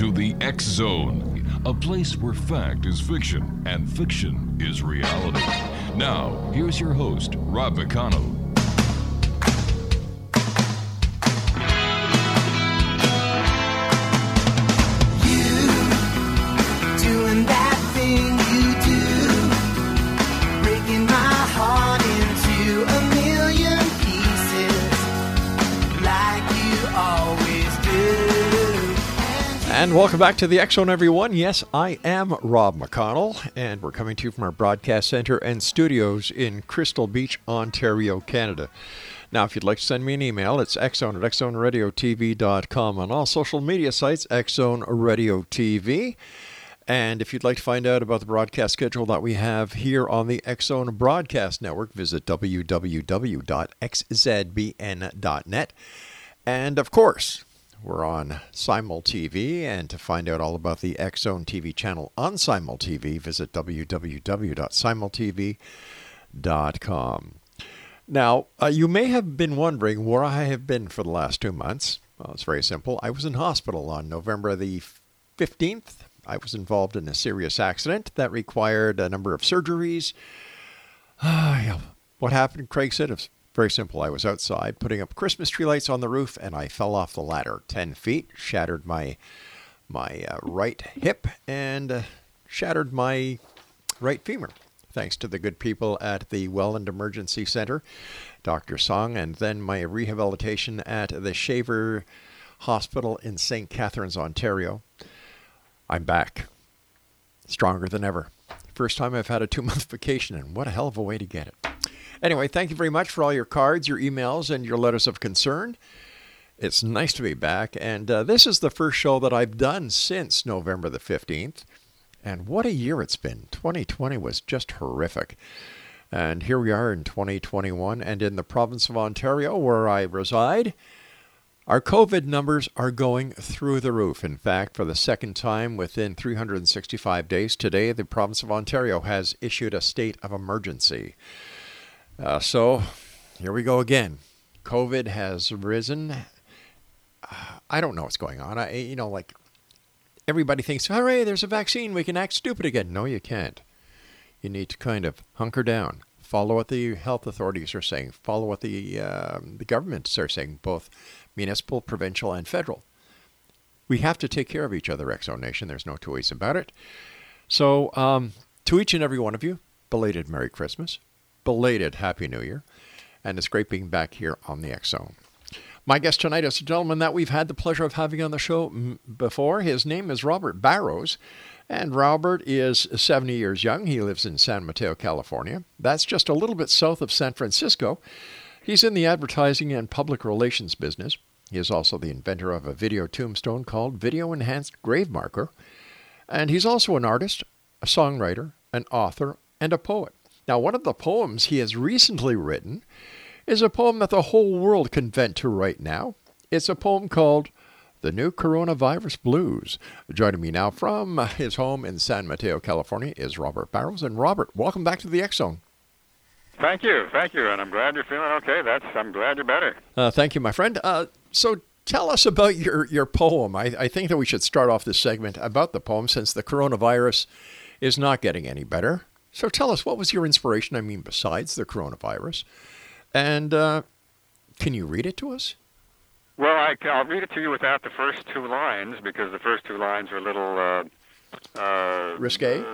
To the X Zone, a place where fact is fiction and fiction is reality. Now, here's your host, Rob McConnell. You doing that And welcome back to the Zone, everyone. Yes, I am Rob McConnell, and we're coming to you from our broadcast center and studios in Crystal Beach, Ontario, Canada. Now, if you'd like to send me an email, it's xzone at xzoneradiotv.com. On all social media sites, Xzone Radio TV. And if you'd like to find out about the broadcast schedule that we have here on the Xzone Broadcast Network, visit www.xzbn.net. And of course, we're on SimulTV, and to find out all about the Xzone TV channel on SimulTV, visit www.simultv.com. Now, uh, you may have been wondering where I have been for the last two months. Well, it's very simple. I was in hospital on November the 15th. I was involved in a serious accident that required a number of surgeries. What happened? Craig said it's very simple. I was outside putting up Christmas tree lights on the roof, and I fell off the ladder 10 feet, shattered my my uh, right hip, and uh, shattered my right femur. Thanks to the good people at the Welland Emergency Center, Dr. Song, and then my rehabilitation at the Shaver Hospital in St. Catharines, Ontario. I'm back, stronger than ever. First time I've had a two month vacation, and what a hell of a way to get it. Anyway, thank you very much for all your cards, your emails, and your letters of concern. It's nice to be back, and uh, this is the first show that I've done since November the 15th. And what a year it's been. 2020 was just horrific. And here we are in 2021, and in the province of Ontario, where I reside, our COVID numbers are going through the roof. In fact, for the second time within 365 days, today the province of Ontario has issued a state of emergency. Uh, so here we go again. COVID has risen. Uh, I don't know what's going on. I, you know, like everybody thinks, hooray, there's a vaccine. We can act stupid again. No, you can't. You need to kind of hunker down, follow what the health authorities are saying, follow what the uh, the governments are saying, both municipal, provincial, and federal. We have to take care of each other, Exo Nation. There's no two ways about it. So, um, to each and every one of you, belated Merry Christmas, belated Happy New Year, and it's great being back here on the Zone. My guest tonight is a gentleman that we've had the pleasure of having on the show before. His name is Robert Barrows, and Robert is 70 years young. He lives in San Mateo, California. That's just a little bit south of San Francisco. He's in the advertising and public relations business. He is also the inventor of a video tombstone called Video Enhanced Grave Marker. And he's also an artist, a songwriter, an author, and a poet. Now, one of the poems he has recently written is a poem that the whole world can vent to right now. It's a poem called The New Coronavirus Blues. Joining me now from his home in San Mateo, California, is Robert Barrows. And Robert, welcome back to the X Zone. Thank you, thank you, and I'm glad you're feeling okay. That's I'm glad you're better. Uh, thank you, my friend. Uh, so tell us about your, your poem. I, I think that we should start off this segment about the poem since the coronavirus is not getting any better. So tell us, what was your inspiration? I mean, besides the coronavirus? And uh, can you read it to us? Well, I, will read it to you without the first two lines because the first two lines are a little uh, uh, risque.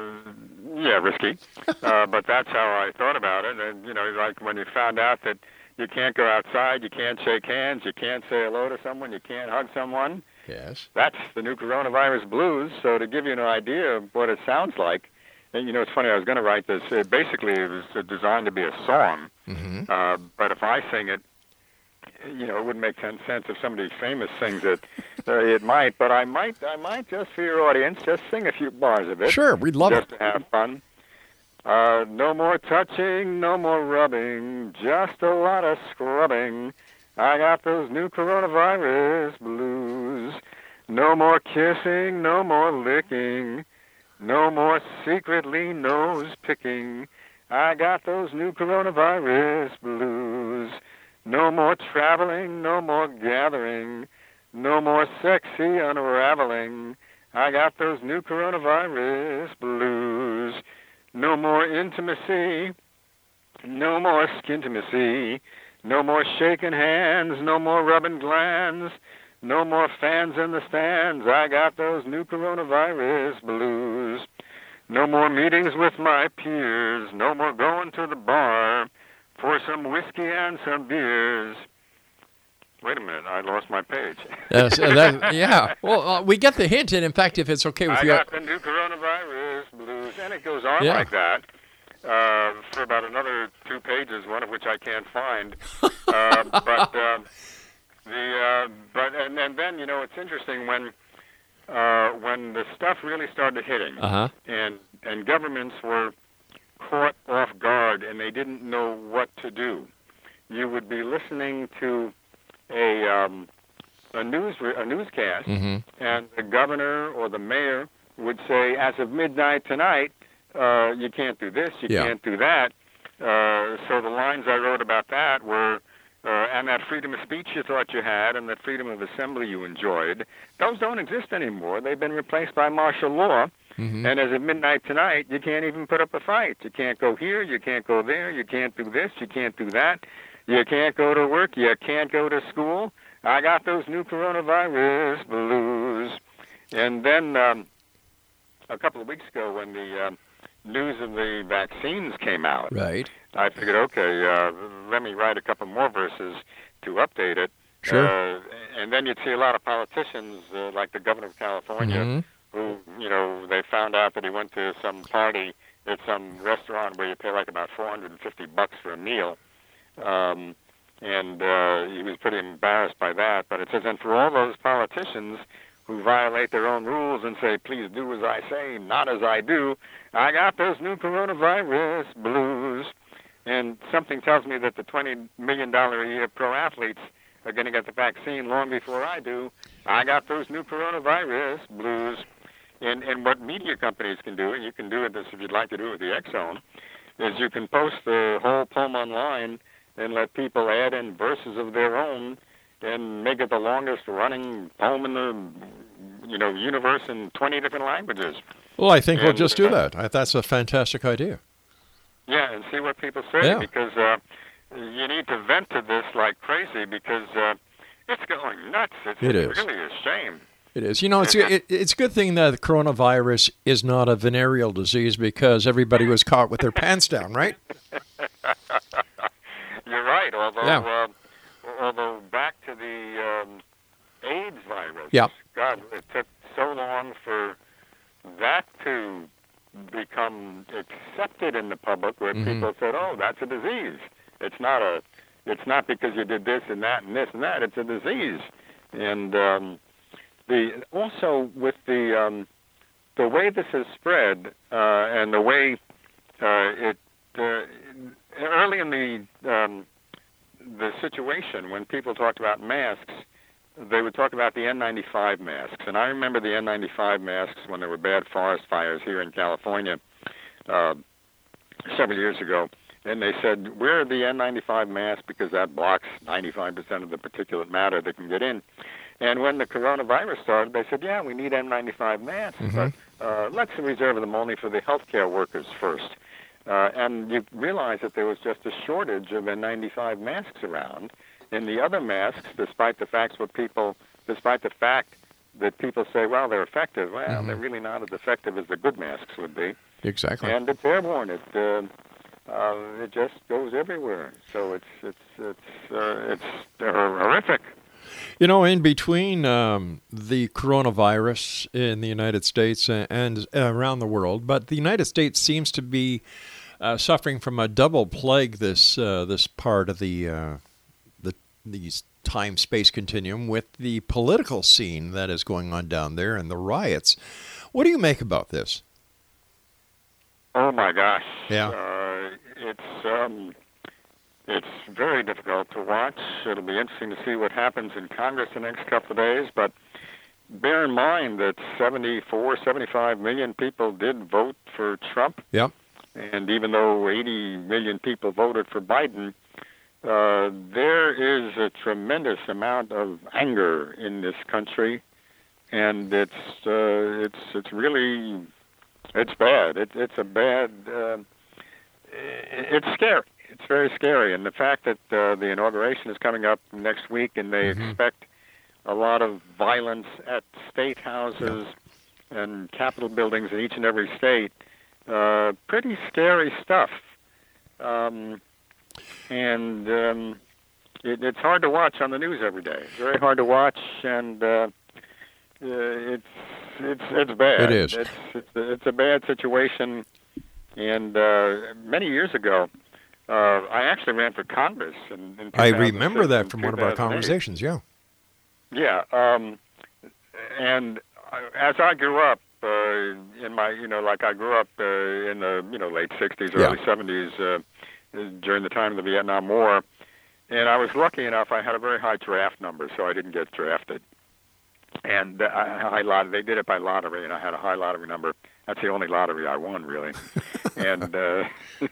yeah, risky. uh, but that's how I thought about it. And you know, like when you found out that you can't go outside, you can't shake hands, you can't say hello to someone, you can't hug someone. Yes. That's the new coronavirus blues. So to give you an idea of what it sounds like, you know, it's funny. I was going to write this. It basically, it was designed to be a song. Mm-hmm. Uh, but if I sing it, you know, it wouldn't make sen- sense if somebody famous sings it. Uh, it might, but I might, I might just for your audience, just sing a few bars of it. Sure, we'd love just it. Just to have fun. Uh, no more touching, no more rubbing, just a lot of scrubbing. I got those new coronavirus blues. No more kissing, no more licking, no more secretly nose picking. I got those new coronavirus blues. No more traveling, no more gathering, no more sexy unraveling. I got those new coronavirus blues. No more intimacy, no more skin skintimacy, no more shaking hands, no more rubbing glands, no more fans in the stands. I got those new coronavirus blues. No more meetings with my peers, no more going to the bar for some whiskey and some beers. Wait a minute, I lost my page. Yes, uh, that- yeah. Well, uh, we get the hint, and in fact, if it's okay with I you, I got the new coronavirus blues, and it goes on Yeah. like that uh, for about another two pages, one of which I can't find. uh, but uh, the uh, but and, and then you know it's interesting when uh, when the stuff really started hitting, uh huh. and and governments were caught off guard and they didn't know what to do. You would be listening to a um, a news a newscast, hmm and the governor or the mayor would say, as of midnight tonight, uh, you can't do this, you Yeah. can't do that. Uh, so the lines I wrote about that were, uh, and that freedom of speech you thought you had, and that freedom of assembly you enjoyed, those don't exist anymore. They've been replaced by martial law. hmm And as of midnight tonight, you can't even put up a fight. You can't go here, you can't go there, you can't do this, you can't do that. You can't go to work, you can't go to school. I got those new coronavirus blues. And then um, a couple of weeks ago, when the um, news of the vaccines came out, Right. I figured, okay, uh, let me write a couple more verses to update it. Sure. Uh, and then you'd see a lot of politicians, uh, like the governor of California, Mhm. who, you know, they found out that he went to some party at some restaurant where you pay like about 450 bucks for a meal. Um, and uh, he was pretty embarrassed by that. But it says, and for all those politicians who violate their own rules and say, please do as I say, not as I do, I got those new coronavirus blues. And something tells me that the $20 million a year pro athletes are going to get the vaccine long before I do. I got those new coronavirus blues. And, and what media companies can do, and you can do this if you'd like to do it with the Zone, is you can post the whole poem online and let people add in verses of their own and make it the longest running poem in the you know universe in 20 different languages. Well, I think we'll just do uh, that. I, that's a fantastic idea. Yeah, and see what people say Yeah. because uh, you need to vent to this like crazy because uh, it's going nuts. It's It is. really a shame. It is. You know, it's it, it's a good thing that the coronavirus is not a venereal disease because everybody was caught with their pants down, right? You're right. Although, Yeah. uh, although back to the um, AIDS virus. Yeah. God, it took so long for that to become accepted in the public, where Mhm. people said, "Oh, that's a disease. It's not a. It's not because you did this and that and this and that. It's a disease." And um, the also with the um, the way this has spread uh, and the way uh, it uh, early in the um, the situation when people talked about masks, they would talk about the N95 masks, and I remember the N95 masks when there were bad forest fires here in California uh, several years ago. And they said, wear the N95 mask because that blocks 95% of the particulate matter that can get in. And when the coronavirus started, they said, yeah, we need N95 masks, but uh, let's reserve them only for the healthcare workers first. Uh, and you realize that there was just a shortage of N95 masks around. And the other masks, despite the facts what people, despite the fact that people say, well, they're effective, well, they're really not as effective as the good masks would be. Exactly. And it's airborne. It uh, uh, it just goes everywhere. So it's it's it's uh, it's horrific. You know, in between um, the coronavirus in the United States and, and around the world, but the United States seems to be uh, suffering from a double plague this uh, this part of the uh, the these time space continuum with the political scene that is going on down there and the riots. What do you make about this? Oh my gosh. Yeah. Uh, it's um, it's very difficult to watch. It'll be interesting to see what happens in Congress the next couple of days, but bear in mind that 74, 75 million people did vote for Trump. Yep. And even though 80 million people voted for Biden, uh, there is a tremendous amount of anger in this country, and it's uh, it's it's really it's bad. It, it's a bad. Uh, it's scary. It's very scary, and the fact that uh, the inauguration is coming up next week, and they Mhm. expect a lot of violence at state houses and capitol buildings in each and every state. Uh, pretty scary stuff. Um, and um, it, it's hard to watch on the news every day. It's very hard to watch, and uh, uh, it's it's it's bad. It is. It's it's a, it's a bad situation. And uh, many years ago, uh, I actually ran for Congress. In, in I remember that from one of our conversations. Yeah. Yeah, um, and as I grew up uh, in my, you know, like I grew up uh, in the, you know, late '60s, Yeah. early '70s, uh, during the time of the Vietnam War, and I was lucky enough. I had a very high draft number, so I didn't get drafted. And I, I lot they did it by lottery, and I had a high lottery number. That's the only lottery I won, really. and uh,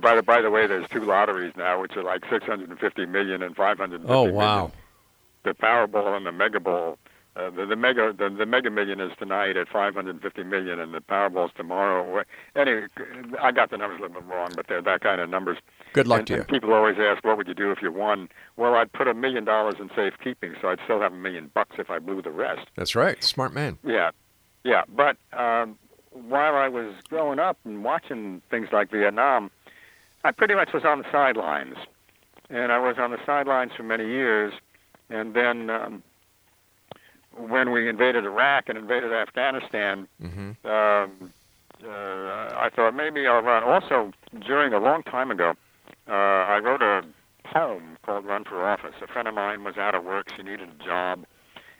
by the by the way, there's two lotteries now, which are like 650 million and 550 Oh million wow. the Powerball and the Mega Bowl. Uh, the, the mega the, the Mega Million is tonight at 550 million, and the Powerball's tomorrow. Anyway, I got the numbers a little bit wrong, but they're that kind of numbers. Good luck and, to you. people always ask, "What would you do if you won?" Well, I'd put a million dollars in safekeeping, so I'd still have a million bucks if I blew the rest. That's right. Smart man. Yeah, yeah. But um, while I was growing up and watching things like Vietnam, I pretty much was on the sidelines, and I was on the sidelines for many years. And then um, when we invaded Iraq and invaded Afghanistan, Mm-hmm. um, uh, I thought maybe I'll run. Also, during a long time ago, uh, I wrote a poem called "Run for Office." A friend of mine was out of work; she needed a job,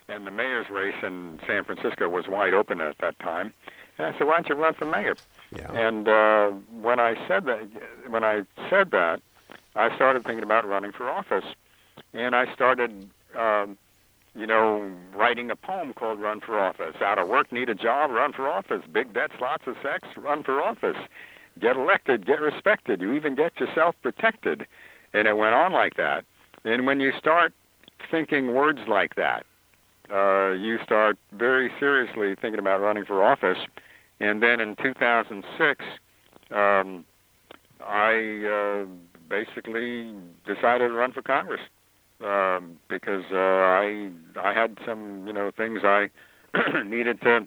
and the mayor's race in San Francisco was wide open at that time. And I said, "Why don't you run for mayor?" Yeah. And uh, when I said that, when I said that, I started thinking about running for office, and I started, um, you know, writing a poem called "Run for Office." Out of work, need a job, run for office. Big debts, lots of sex, run for office. Get elected, get respected. You even get yourself protected, and it went on like that. And when you start thinking words like that, uh, you start very seriously thinking about running for office. And then in 2006, um, I uh, basically decided to run for Congress um, because uh, I I had some you know things I needed to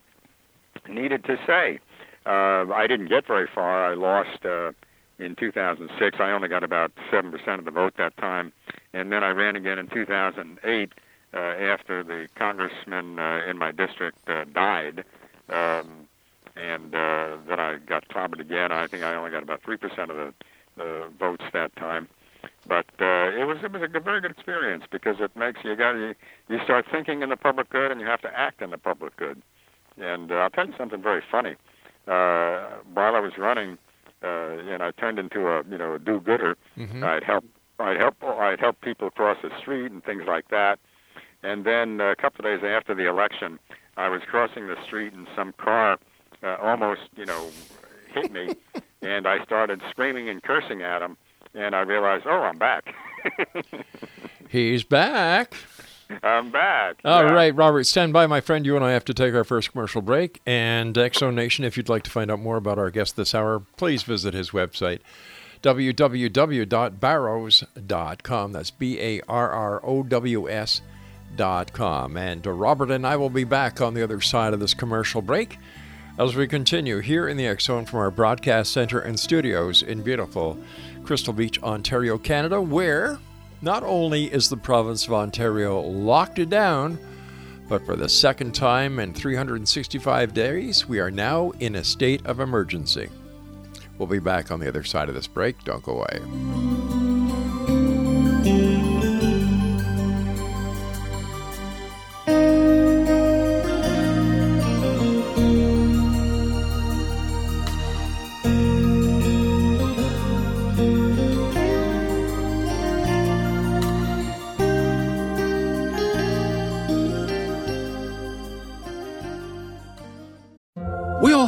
needed to say. Uh, I didn't get very far. I lost uh, in 2006. I only got about seven percent of the vote that time, and then I ran again in 2008 uh, after the congressman uh, in my district uh, died. Um, and uh, then I got clobbered again. I think I only got about three percent of the uh, votes that time, but uh, it was it was a good, very good experience because it makes you got you you start thinking in the public good and you have to act in the public good. And uh, I'll tell you something very funny. Uh, while I was running, uh, and I turned into a you know a do-gooder. Mhm. I'd help I'd help I'd help people cross the street and things like that. And then a couple of days after the election, I was crossing the street and some car uh, almost, you know, hit me, and I started screaming and cursing at him, and I realized, oh, I'm back. He's back. I'm back. All Yeah. right, Robert, stand by, my friend. You and I have to take our first commercial break. And Exo Nation, if you'd like to find out more about our guest this hour, please visit his website, www.barrows.com. That's B A R R O W S dot com. And uh, Robert and I will be back on the other side of this commercial break as we continue here in the Zone from our broadcast center and studios in beautiful Crystal Beach, Ontario, Canada, where not only is the province of Ontario locked down, but for the second time in 365 days, we are now in a state of emergency. We'll be back on the other side of this break. Don't go away.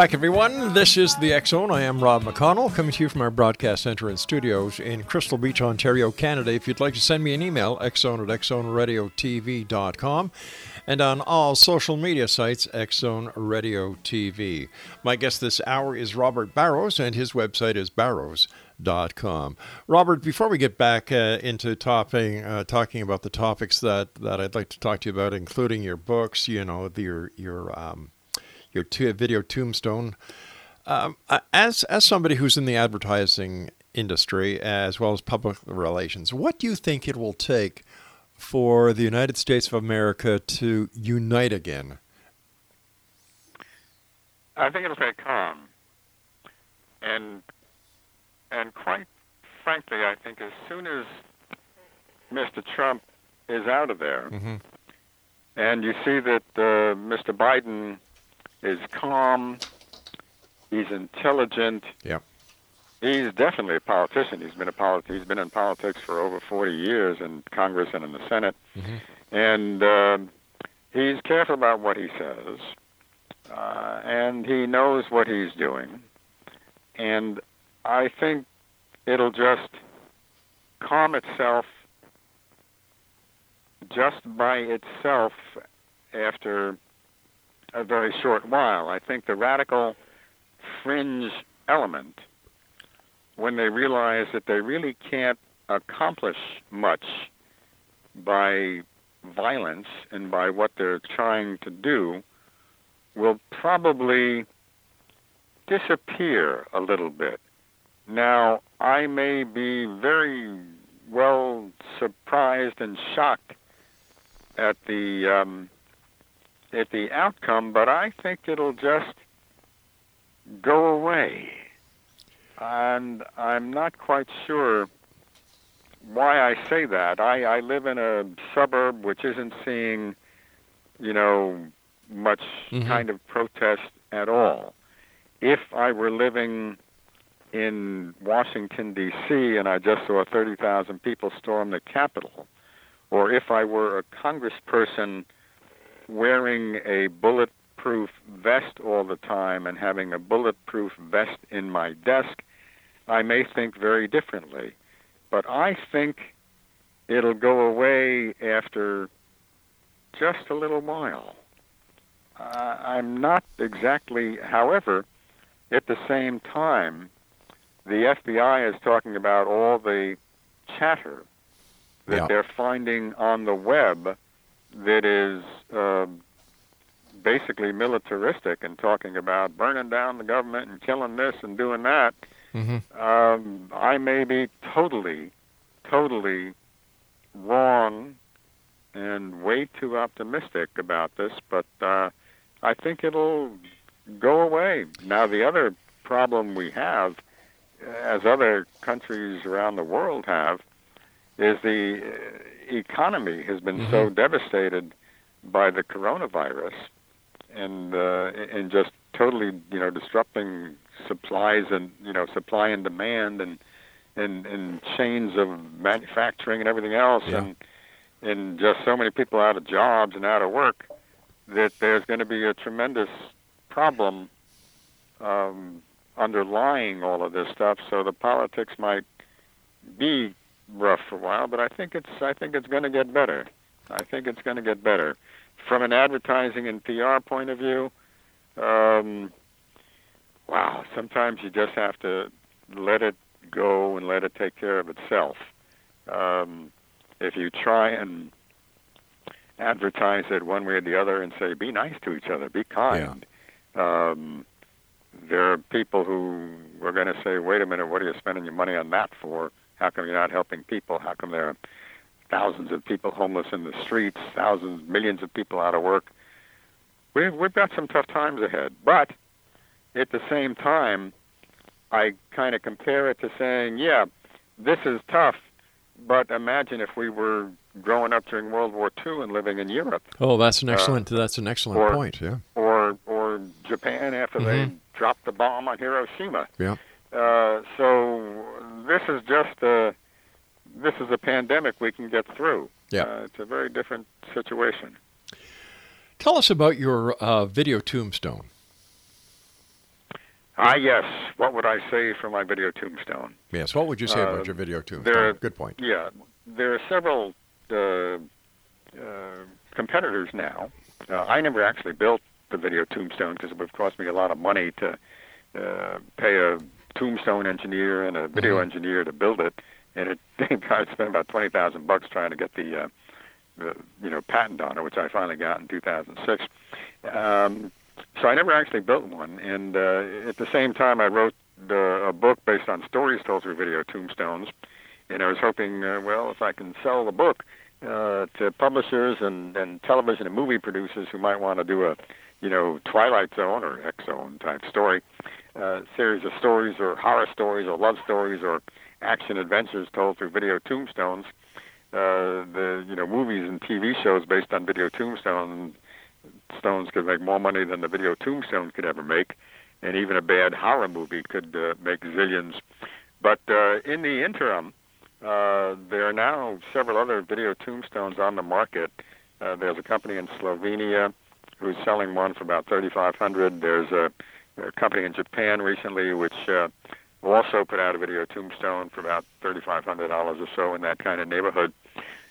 Back, everyone. This is the Zone. I am Rob McConnell, coming to you from our broadcast center and studios in Crystal Beach, Ontario, Canada. If you'd like to send me an email, xzone at xzoneradiotv.com, and on all social media sites, Xzone Radio TV. My guest this hour is Robert Barrows, and his website is barrows.com. Robert, before we get back uh, into topping, uh, talking about the topics that, that I'd like to talk to you about, including your books, you know, the, your your um, your t- video tombstone. Um, as as somebody who's in the advertising industry as well as public relations, what do you think it will take for the United States of America to unite again? I think it'll take calm, and and quite frankly, I think as soon as Mr. Trump is out of there, mm-hmm. and you see that uh, Mr. Biden is calm. He's intelligent. Yeah. He's definitely a politician. He's been a polit- He's been in politics for over 40 years in Congress and in the Senate, mm-hmm. and uh, he's careful about what he says, uh, and he knows what he's doing, and I think it'll just calm itself just by itself after a very short while. I think the radical fringe element, when they realize that they really can't accomplish much by violence and by what they're trying to do, will probably disappear a little bit. Now, I may be very well surprised and shocked at the um, at the outcome, but I think it'll just go away. And I'm not quite sure why I say that. I, I live in a suburb which isn't seeing, you know, much Mhm. kind of protest at all. If I were living in Washington, D.C., and I just saw 30,000 people storm the Capitol, or if I were a congressperson wearing a bulletproof vest all the time and having a bulletproof vest in my desk, I may think very differently. But I think it'll go away after just a little while. Uh, I'm not exactly, however, at the same time, the FBI is talking about all the chatter that Yeah. they're finding on the web that is uh, basically militaristic and talking about burning down the government and killing this and doing that. Mm-hmm. Um, I may be totally, totally wrong and way too optimistic about this, but uh, I think it'll go away. Now, the other problem we have as other countries around the world have, is the uh, economy has been so Mm-hmm. devastated by the coronavirus and uh, and just totally you know disrupting supplies and you know supply and demand and and and chains of manufacturing and everything else Yeah. and and just so many people out of jobs and out of work that there's going to be a tremendous problem um, underlying all of this stuff. So the politics might be rough for a while, but I think it's I think it's going to get better. I think it's going to get better. From an advertising and PR point of view, um, wow, sometimes you just have to let it go and let it take care of itself. Um, if you try and advertise it one way or the other and say, be nice to each other, be kind, um, there are people who are going to say, wait a minute, what are you spending your money on that for? How come you're not helping people? How come there are thousands of people homeless in the streets, thousands, millions of people out of work? We've, we've got some tough times ahead. But at the same time, I kind of compare it to saying, yeah, this is tough, but imagine if we were growing up during World War II and living in Europe Oh, that's an Uh, excellent. that's an excellent or- point. Yeah. or or Japan after they Mhm. dropped the bomb on Hiroshima. Yeah. Uh, so this is just a this is a pandemic we can get through. Yeah. Uh, it's a very different situation. Tell us about your uh, video tombstone. Ah, yes. What would I say for my video tombstone? Yes. What would you say Uh, about your video tombstone? there- Good point. Yeah, there are several uh, uh, competitors now. Uh, I never actually built the video tombstone because it would cost me a lot of money to uh, pay a tombstone engineer and a video Mhm. engineer to build it, and it I spent about twenty thousand bucks trying to get the, uh, the you know patent on it, which I finally got in 2006. Um, so I never actually built one, and uh, at the same time, I wrote uh, a book based on stories told through video tombstones, and I was hoping, uh, well, if I can sell the book uh, to publishers and, and television and movie producers who might want to do a, you know, Twilight Zone or X Zone type story, uh, series of stories or horror stories or love stories or action adventures told through video tombstones. Uh, the you know movies and TV shows based on video tombstones stones could make more money than the video tombstone could ever make, and even a bad horror movie could uh, make zillions. But uh, in the interim, uh, there are now several other video tombstones on the market. Uh, there's a company in Slovenia who's selling one for about 3,500. There's a, a company in Japan recently which uh, also put out a video tombstone for about $3,500 or so in that kind of neighborhood.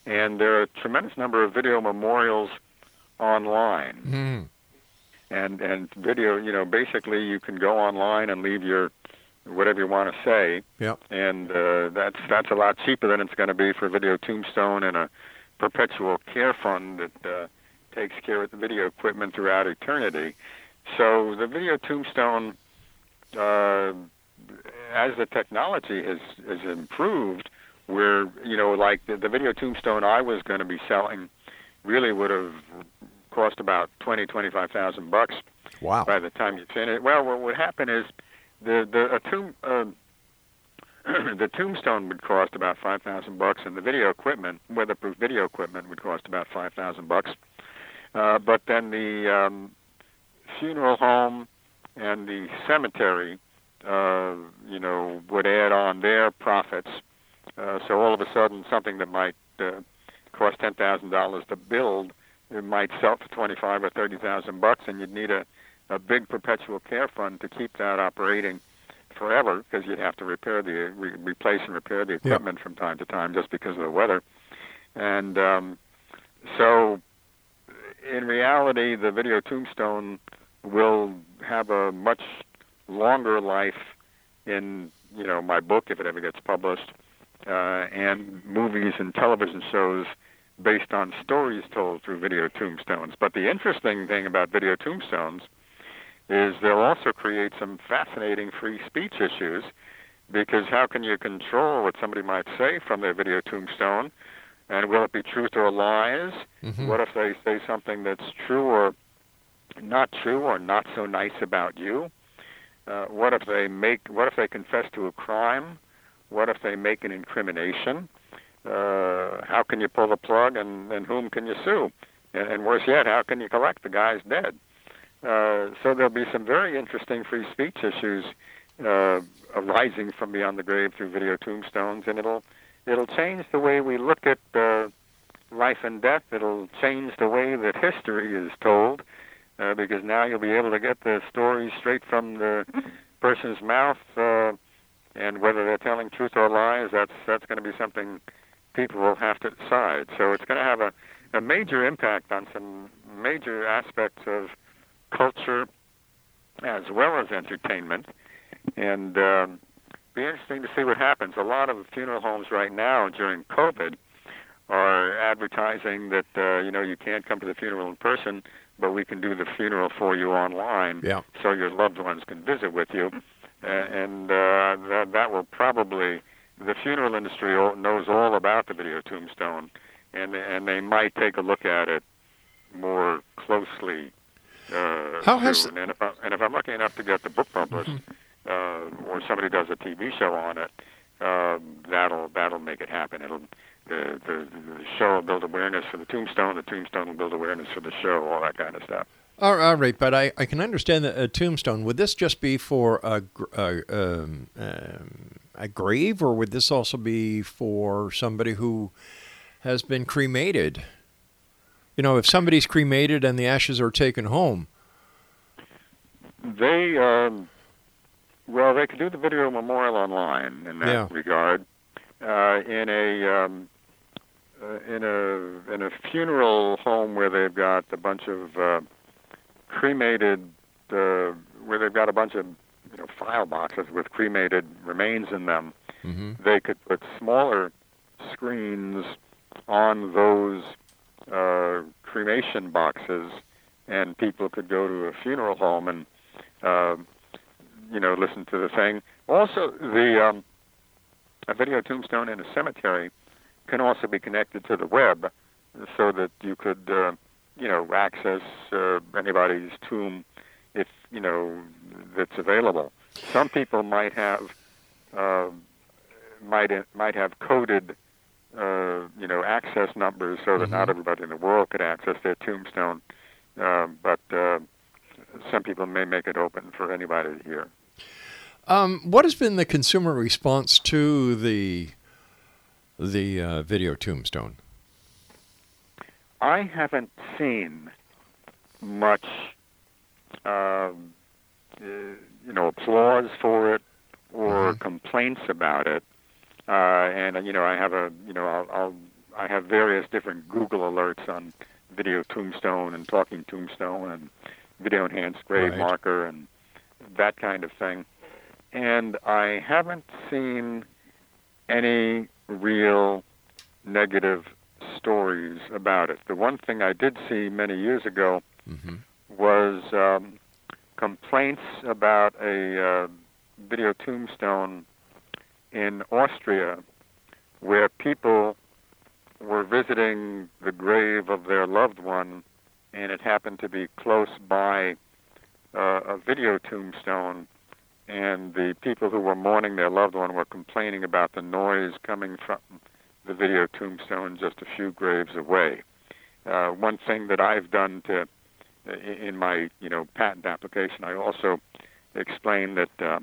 And there are a tremendous number of video memorials online Mm. and and video you know basically you can go online and leave your whatever you want to say Yeah. and uh, that's that's a lot cheaper than it's going to be for video tombstone and a perpetual care fund that uh, takes care of the video equipment throughout eternity so the video tombstone uh, as the technology has has improved where you know like the, the video tombstone I was going to be selling really would have cost about twenty twenty five thousand bucks Wow. by the time you finish. Well, what would happen is the the a tomb uh, the tombstone would cost about five thousand bucks, and the video equipment, weatherproof video equipment, would cost about five thousand bucks. Uh, but then the um, funeral home and the cemetery, uh, you know, would add on their profits. Uh, so all of a sudden, something that might uh, cost ten thousand dollars to build, it might sell for twenty-five or thirty thousand bucks, and you'd need a a big perpetual care fund to keep that operating forever because you'd have to repair the re- replace and repair the equipment from time to time just because of the weather. And um, so, in reality, the video tombstone will have a much longer life in you know my book if it ever gets published, uh, and movies and television shows based on stories told through video tombstones. But the interesting thing about video tombstones is they'll also create some fascinating free speech issues because how can you control what somebody might say from their video tombstone? And will it be truth or lies? Mhm. What if they say something that's true or not true or not so nice about you? Uh, what if they make? What if they confess to a crime? What if they make an incrimination? Uh, how can you pull the plug, and, and whom can you sue? And, and worse yet, how can you collect? The guy's dead. Uh, so there'll be some very interesting free speech issues uh, arising from beyond the grave through video tombstones, and it'll it'll change the way we look at uh, life and death. It'll change the way that history is told, uh, because now you'll be able to get the stories straight from the person's mouth, uh, and whether they're telling truth or lies, that's that's going to be something people will have to decide. So it's going to have a, a major impact on some major aspects of culture as well as entertainment, and um, be interesting to see what happens. A lot of funeral homes right now during COVID are advertising that uh, you know you can't come to the funeral in person, but we can do the funeral for you online, Yeah. so your loved ones can visit with you, and uh, that that will probably the funeral industry knows all about the video tombstone, and and they might take a look at it more closely. Uh, How has- soon. and if I, and if I'm lucky enough to get the book published, uh, or somebody does a TV show on it, uh, that'll that'll make it happen. It'll the, the the show will build awareness for the tombstone. The tombstone will build awareness for the show. All that kind of stuff. All all right, but I, I can understand that a tombstone. Would this just be for a, a, um, um, a grave, or would this also be for somebody who has been cremated? You know, if somebody's cremated and the ashes are taken home, They um, well, they could do the video memorial online in that Yeah. regard. Uh, in a um, uh, in a in a funeral home where they've got a bunch of uh, cremated, uh, where they've got a bunch of you know file boxes with cremated remains in them. They could put smaller screens on those uh, cremation boxes, and people could go to a funeral home and uh, you know listen to the thing. Also, the um, a video tombstone in a cemetery can also be connected to the web, so that you could uh, you know access uh, anybody's tomb if you know that's available. Some people might have uh, might might have coded uh, you know access numbers so that not everybody in the world could access their tombstone, uh, but uh, some people may make it open for anybody to hear. um, what has been the consumer response to the the uh, video tombstone? I haven't seen much, um, uh, you know, applause for it or complaints about it. Uh, and you know, I have a, you know, I'll, I'll, I have various different Google alerts on video tombstone and talking tombstone and video enhanced grave Right. marker and that kind of thing. And I haven't seen any real negative stories about it. The one thing I did see many years ago was um, complaints about a uh, video tombstone in Austria where people were visiting the grave of their loved one and it happened to be close by uh, a video tombstone and the people who were mourning their loved one were complaining about the noise coming from the video tombstone just a few graves away. Uh, one thing that I've done to in my you know patent application, I also explained that uh,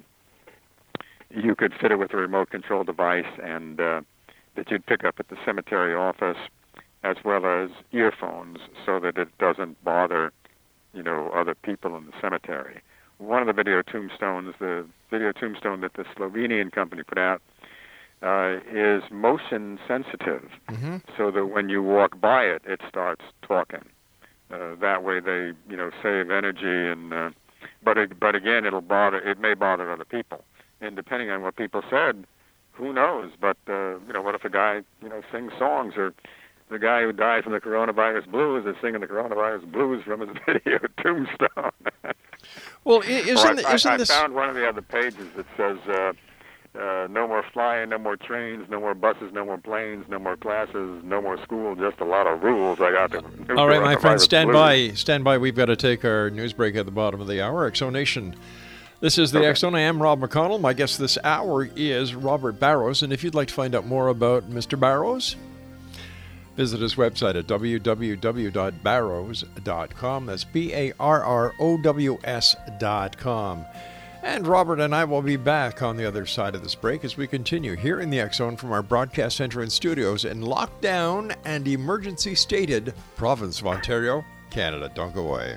you could fit it with a remote control device and uh, that you'd pick up at the cemetery office, as well as earphones, so that it doesn't bother you know other people in the cemetery. One of the video tombstones, the video tombstone that the Slovenian company put out, uh, is motion sensitive, so that when you walk by it, it starts talking. Uh, that way, they you know save energy and. Uh, but it, but again, it'll bother. It may bother other people, and depending on what people said, who knows? But uh, you know, what if a guy you know sings songs or the guy who died from the coronavirus blues is singing the coronavirus blues from his video tombstone. Well, isn't I, isn't I, this? I found one of the other pages that says uh, uh, no more flying, no more trains, no more buses, no more planes, no more classes, no more school, just a lot of rules. I got the All right, my friend, stand blues. by. Stand by. We've got to take our news break at the bottom of the hour. Exonation This is the X Zone. I am Rob McConnell. My guest this hour is Robert Barrows. And if you'd like to find out more about Mr. Barrows, visit his website at www.barrows.com. That's B A R R O W S.com. And Robert and I will be back on the other side of this break as we continue here in the Zone from our broadcast center and studios in lockdown and emergency stated province of Ontario, Canada. Don't go away.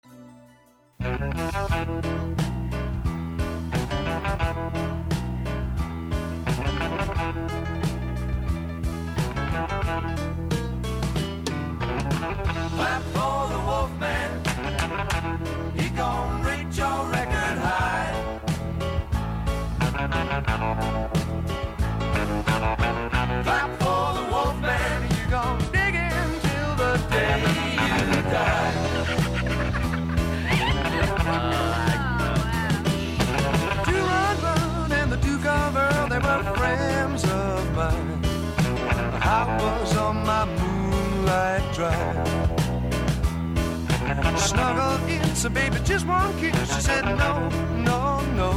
Clap Snuggle in, so baby, just one kiss. She said, No, no, no.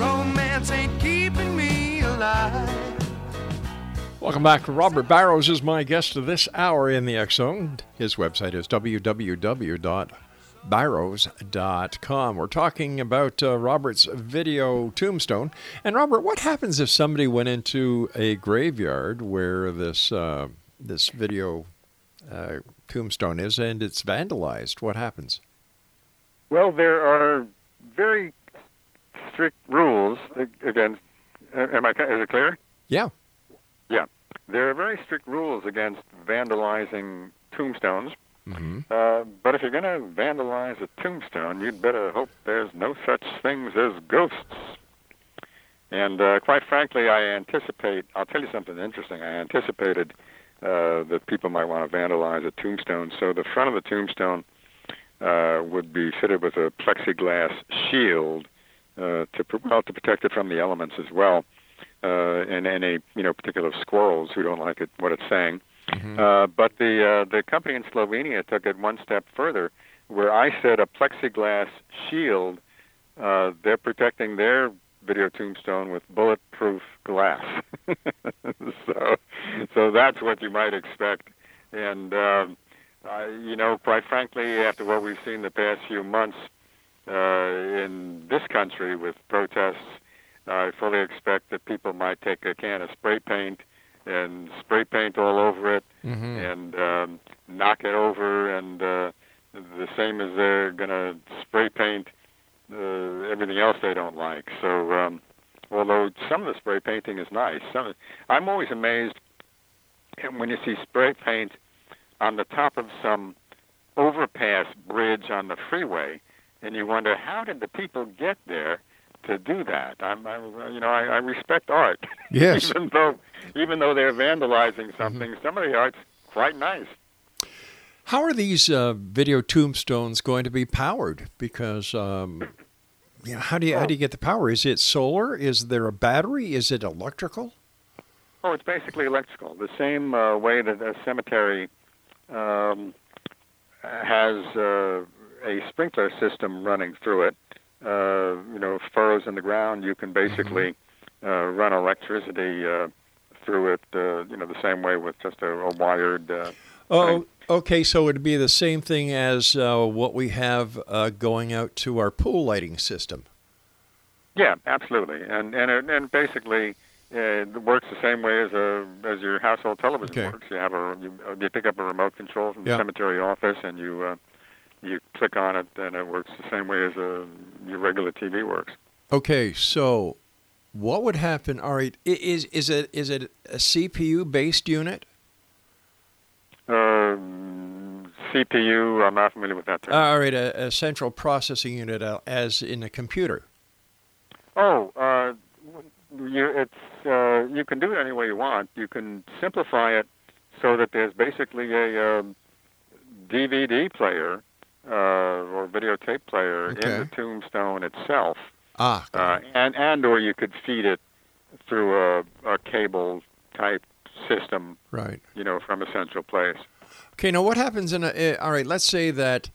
Romance ain't keeping me alive. Welcome back. Robert Barrows is my guest of this hour in the X Zone. His website is www.barrows.com. We're talking about uh, Robert's video tombstone. And Robert, what happens if somebody went into a graveyard where this uh, this video uh, tombstone is and it's vandalized? What happens? Well, there are very strict rules against. Am I? Is it clear? Yeah. Yeah. There are very strict rules against vandalizing tombstones. Mm-hmm. Uh, but if you're going to vandalize a tombstone, you'd better hope there's no such things as ghosts. And uh, quite frankly, I anticipate. I'll tell you something interesting. I anticipated uh, that people might want to vandalize a tombstone. So the front of the tombstone uh, would be fitted with a plexiglass shield uh, to well to protect it from the elements as well, uh, and any you know particular squirrels who don't like it what it's saying. Uh, but the uh, the company in Slovenia took it one step further, where I said a plexiglass shield. Uh, they're protecting their video tombstone with bulletproof glass. so, so that's what you might expect. And um, uh, you know, quite frankly, after what we've seen the past few months uh, in this country with protests, I fully expect that people might take a can of spray paint and spray paint all over it Mhm. and um, knock it over, and uh, the same as they're going to spray paint uh, everything else they don't like. So, um, although some of the spray painting is nice, some, I'm always amazed when you see spray paint on the top of some overpass bridge on the freeway, and you wonder how did the people get there to do that? I'm, I, you know, I, I respect art, Yes. even though even though they're vandalizing something, some of the art's quite nice. How are these uh, video tombstones going to be powered? Because um, you know, how do you how do you get the power? Is it solar? Is there a battery? Is it electrical? Oh, it's basically electrical. The same uh, way that a cemetery um, has uh, a sprinkler system running through it. Uh, you know, furrows in the ground. You can basically uh, run electricity uh, through it. Uh, you know, the same way with just a, a wired. Uh, Oh, okay. So it'd be the same thing as uh, what we have uh, going out to our pool lighting system. Yeah, absolutely, and and it, and basically uh, it works the same way as a as your household television Okay. works. You have a you, uh, you pick up a remote control from Yeah. the cemetery office, and you uh, you click on it, and it works the same way as a your regular TV works. Okay, so what would happen? All right, is is it is it a CPU based unit? CPU, I'm not familiar with that term. All right, a, a central processing unit, uh, as in a computer. Oh, uh, you, it's uh, you can do it any way you want. You can simplify it so that there's basically a um, DVD player uh, or videotape player in the tombstone itself, Ah, uh, and and or you could feed it through a, a cable type system, right. you know, from a central place. Okay, now what happens in a? Uh, all right, let's say that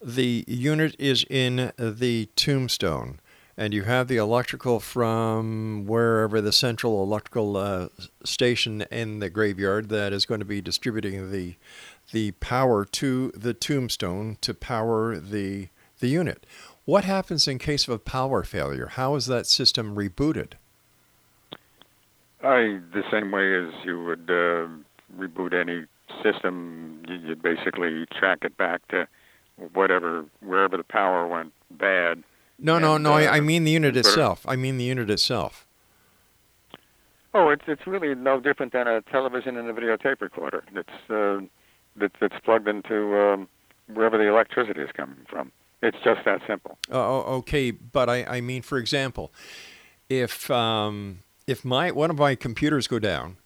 the unit is in the tombstone, and you have the electrical from wherever the central electrical uh, station in the graveyard that is going to be distributing the the power to the tombstone to power the the unit. What happens in case of a power failure? How is that system rebooted? I the same way as you would uh, reboot any system, you'd basically track it back to whatever wherever the power went bad. No, no, And, no. I, uh, I mean the unit of- itself. I mean the unit itself. Oh, it's it's really no different than a television and a videotape recorder. It's uh, that, that's plugged into um, wherever the electricity is coming from. It's just that simple. Oh, okay, but I, I mean, for example, if um, if my one of my computers go down,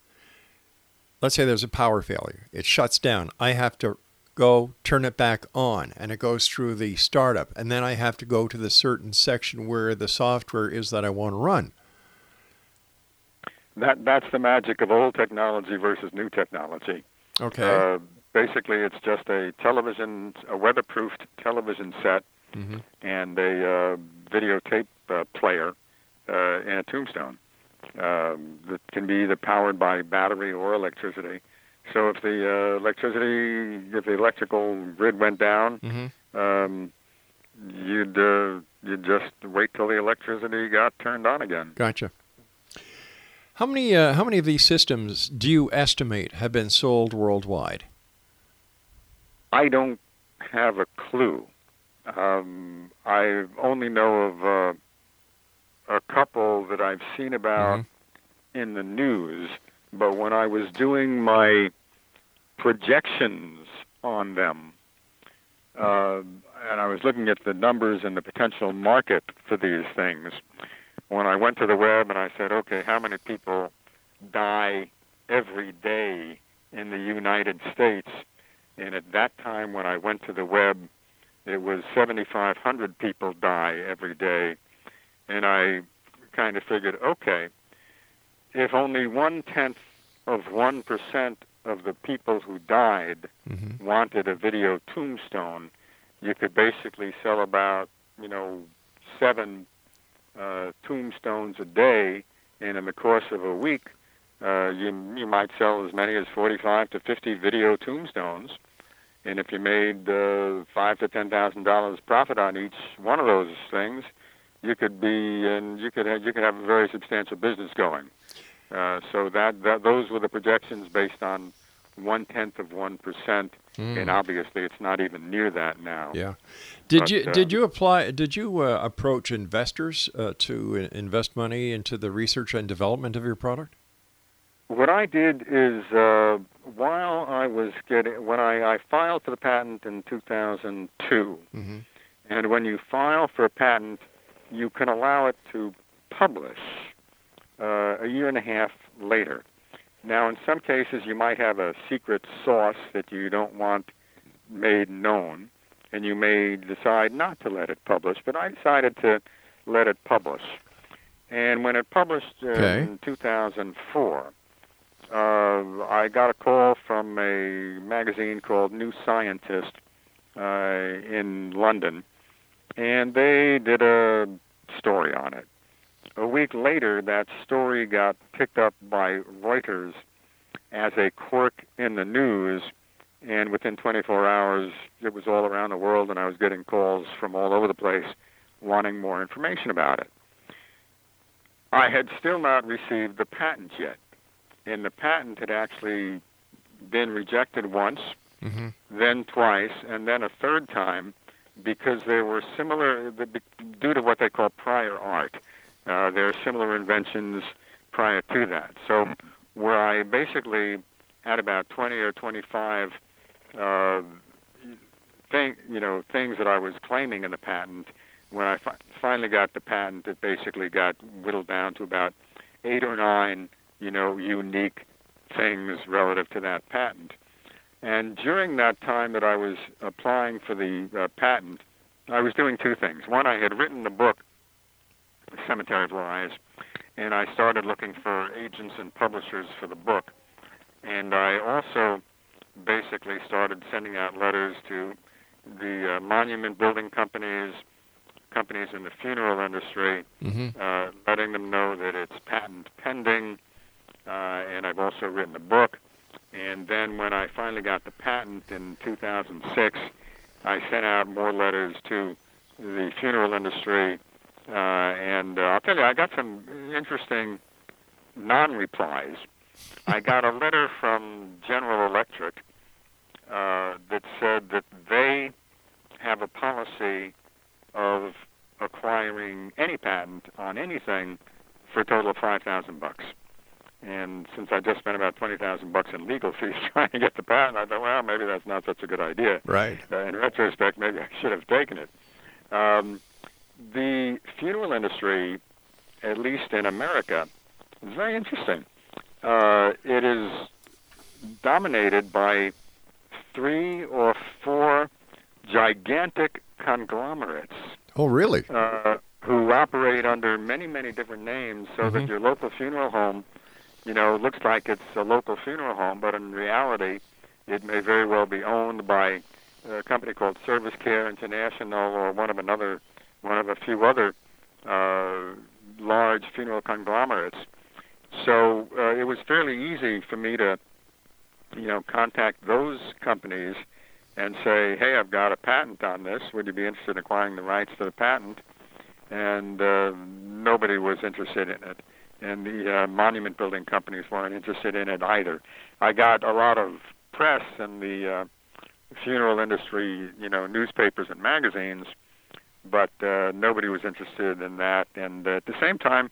let's say there's a power failure, it shuts down. I have to go turn it back on, and it goes through the startup, and then I have to go to the certain section where the software is that I want to run. That that's the magic of old technology versus new technology. Okay. Uh, basically, it's just a television, a weatherproofed television set, hmm and a uh, videotape uh, player uh, and a tombstone um, that can be either powered by battery or electricity. So if the uh, electricity, if the electrical grid went down, hmm um, you'd uh, you'd just wait till the electricity got turned on again. Gotcha. How many uh, how many of these systems do you estimate have been sold worldwide? I don't have a clue. Um, I only know of uh, a couple that I've seen about in the news, but when I was doing my projections on them, uh, and I was looking at the numbers and the potential market for these things, when I went to the web and I said, okay, how many people die every day in the United States? And at that time, when I went to the web, it was 7,500 people die every day. And I kind of figured, okay, if only one tenth of 1% of the people who died Mm-hmm. wanted a video tombstone, you could basically sell about, you know, seven uh, tombstones a day. And in the course of a week, uh, you, you might sell as many as 45 to 50 video tombstones. And if you made uh, five to ten thousand dollars profit on each one of those things, you could be and you could have, you could have a very substantial business going. Uh, so that, that those were the projections based on one tenth of one percent, and obviously it's not even near that now. Yeah. Did But, you uh, did you apply? Did you uh, approach investors uh, to invest money into the research and development of your product? What I did is uh, while I was getting when I, I filed for the patent in 2002, Mm-hmm. and when you file for a patent, you can allow it to publish uh, a year and a half later. Now, in some cases, you might have a secret sauce that you don't want made known, and you may decide not to let it publish. But I decided to let it publish. And when it published uh, Okay. in 2004, uh, I got a call from a magazine called New Scientist uh, in London, and they did a story on it. A week later, that story got picked up by Reuters as a quirk in the news, and within 24 hours, it was all around the world, and I was getting calls from all over the place wanting more information about it. I had still not received the patent yet, and the patent had actually been rejected once, Mm-hmm. then twice, and then a third time because there were similar, due to what they call prior art. Uh, there are similar inventions prior to that. So, where I basically had about 20 or 25 uh, thing, you know, things that I was claiming in the patent, when I fi- finally got the patent, it basically got whittled down to about eight or nine, you know, unique things relative to that patent. And during that time that I was applying for the uh, patent, I was doing two things. One, I had written the book, Cemetery of Lies, and I started looking for agents and publishers for the book. And I also basically started sending out letters to the uh, monument building companies, companies in the funeral industry, Mhm. uh, letting them know that it's patent pending. Uh, and I've also written a book. And then when I finally got the patent in 2006, I sent out more letters to the funeral industry. Uh, and uh, I'll tell you, I got some interesting non-replies. I got a letter from General Electric uh, that said that they have a policy of acquiring any patent on anything for a total of five thousand bucks. And since I just spent about twenty thousand bucks in legal fees trying to get the patent, I thought, well, maybe that's not such a good idea. Right. Uh, in retrospect, maybe I should have taken it. Um, the funeral industry, at least in America, is very interesting. Uh, it is dominated by three or four gigantic conglomerates Oh, really? uh, who operate under many, many different names, so that Mhm. your local funeral home, you know, it looks like it's a local funeral home, but in reality, it may very well be owned by a company called Service Care International or one of another, one of a few other uh, large funeral conglomerates. So uh, it was fairly easy for me to, you know, contact those companies and say, "Hey, I've got a patent on this. Would you be interested in acquiring the rights to the patent?" And uh, nobody was interested in it, and the uh, monument building companies weren't interested in it either. I got a lot of press in the uh, funeral industry, you know, newspapers and magazines, but uh, nobody was interested in that. And uh, at the same time,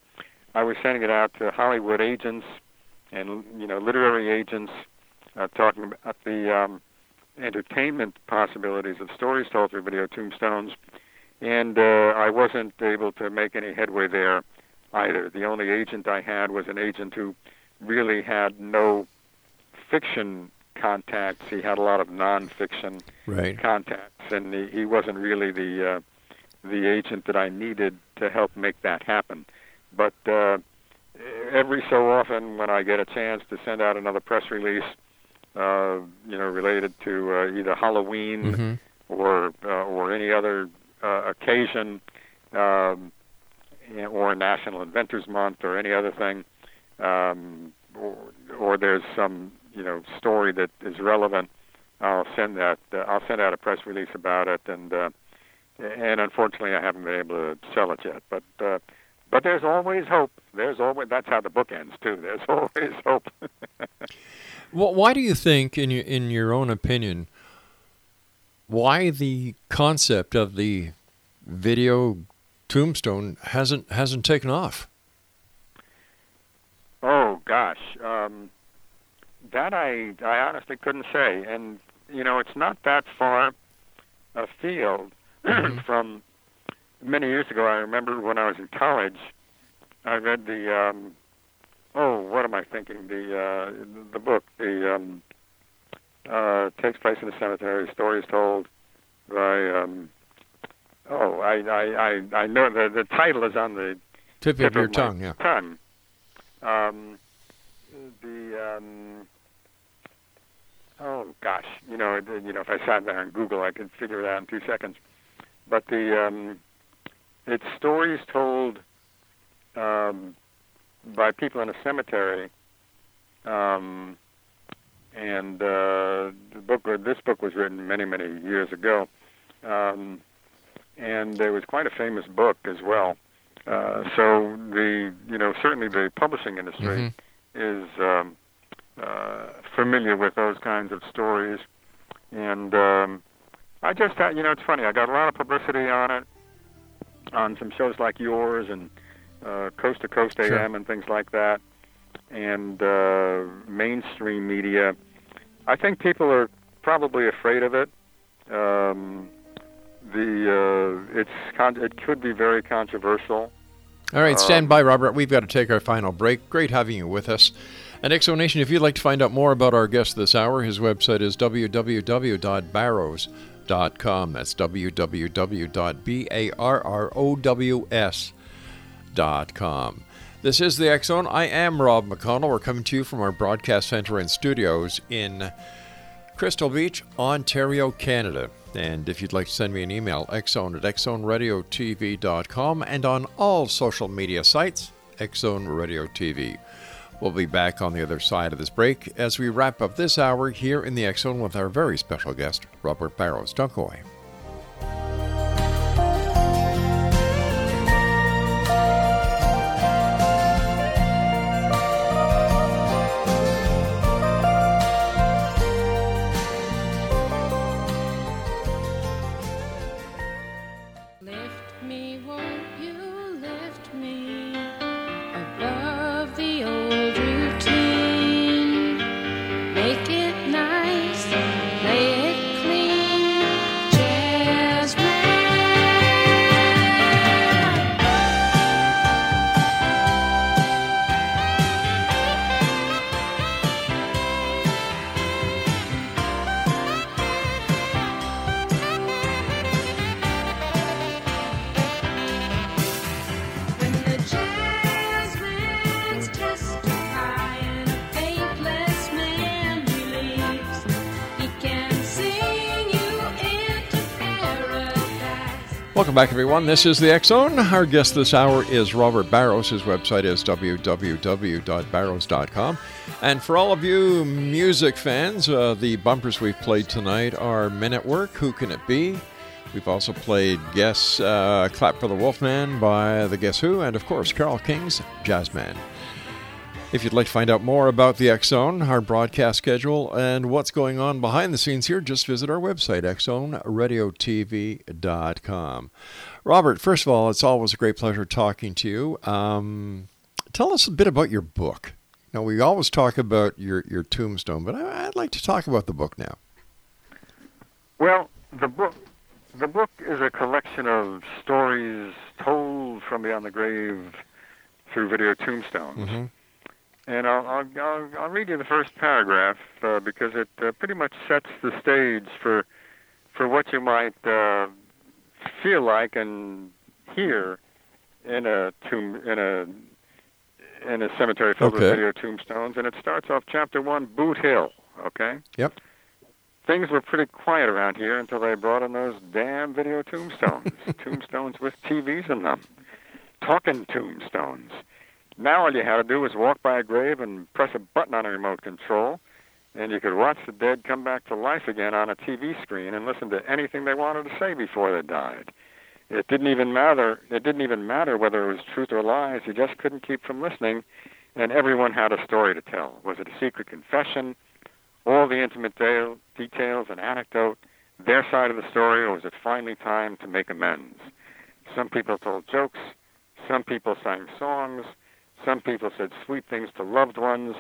I was sending it out to Hollywood agents and you know literary agents, uh, talking about the um, entertainment possibilities of stories told through video tombstones, and uh, I wasn't able to make any headway there either. The only agent I had was an agent who really had no fiction contacts. He had a lot of nonfiction Right. contacts, and he, he wasn't really the uh, the agent that I needed to help make that happen. But uh, every so often, when I get a chance to send out another press release, uh, you know, related to uh, either Halloween Mhm. or uh, or any other uh, occasion, um, or National Inventors Month or any other thing, um, or, or there's some you know story that is relevant, I'll send that. Uh, I'll send out a press release about it, and uh, and unfortunately, I haven't been able to sell it yet. But uh, but there's always hope. There's always that's how the book ends too. There's always hope. Well, why do you think, in your in your own opinion, why the concept of the video tombstone hasn't hasn't taken off? Oh gosh, um, that I I honestly couldn't say, and you know it's not that far afield from many years ago. I remember when I was in college, I read the um, oh, what am I thinking? The uh, the book, the um, uh, takes place in a cemetery. Stories told by. Um, oh, I I I, I know the the title is on the Tip, tip of your my tongue, yeah. Tongue. Um, the um, oh gosh, you know, it- you know, if I sat there and Google, I could figure it out in two seconds. But the um, it's stories told um, by people in a cemetery. Um, and uh, the book, this book was written many, many years ago, um, and there was quite a famous book as well. Uh, so the, you know, certainly the publishing industry is um, uh, familiar with those kinds of stories, and um, I just, had, you know, it's funny. I got a lot of publicity on it on some shows like yours and uh, Coast to Coast AM Sure. and things like that, and uh, mainstream media. I think people are probably afraid of it. Um, the uh, it's con- it could be very controversial. All right, Um, stand by, Robert. We've got to take our final break. Great having you with us. And Exonation, if you'd like to find out more about our guest this hour, his website is www.barrows.com. That's www.barrows.com. This is the X Zone. I am Rob McConnell. We're coming to you from our broadcast center and studios in Crystal Beach, Ontario, Canada. And if you'd like to send me an email, xzone at xzoneradiotv.com and on all social media sites, Xzone Radio TV. We'll be back on the other side of this break as we wrap up this hour here in the Zone with our very special guest, Robert Barrows. Don't go away. Welcome back, everyone. This is the Zone. Our guest this hour is Robert Barrows. His website is www.barrows.com. And for all of you music fans, uh, the bumpers we've played tonight are Men at Work, Who Can It Be? We've also played Guess uh, Clap for the Wolfman by the Guess Who, and of course, Carole King's Jazzman. If you'd like to find out more about the X Zone, our broadcast schedule, and what's going on behind the scenes here, just visit our website, xzoneradiotv.com. Robert, first of all, it's always a great pleasure talking to you. Um, tell us a bit about your book. Now, we always talk about your, your tombstone, but I, I'd like to talk about the book now. Well, the book the book is a collection of stories told from beyond the grave through video tombstones. And I'll, I'll, I'll, I'll read you the first paragraph uh, because it uh, pretty much sets the stage for for what you might uh, feel like and hear in a tomb in a in a cemetery filled with video tombstones. And it starts off chapter one, Boot Hill. Okay. Yep. Things were pretty quiet around here until they brought in those damn video tombstones. tombstones with TVs in them. Talking tombstones. Now all you had to do was walk by a grave and press a button on a remote control, and you could watch the dead come back to life again on a TV screen and listen to anything they wanted to say before they died. It didn't even matter. It didn't even matter whether it was truth or lies. You just couldn't keep from listening, and everyone had a story to tell. Was it a secret confession? All the intimate de- details and anecdote, their side of the story, or was it finally time to make amends? Some people told jokes. Some people sang songs. Some people said sweet things to loved ones.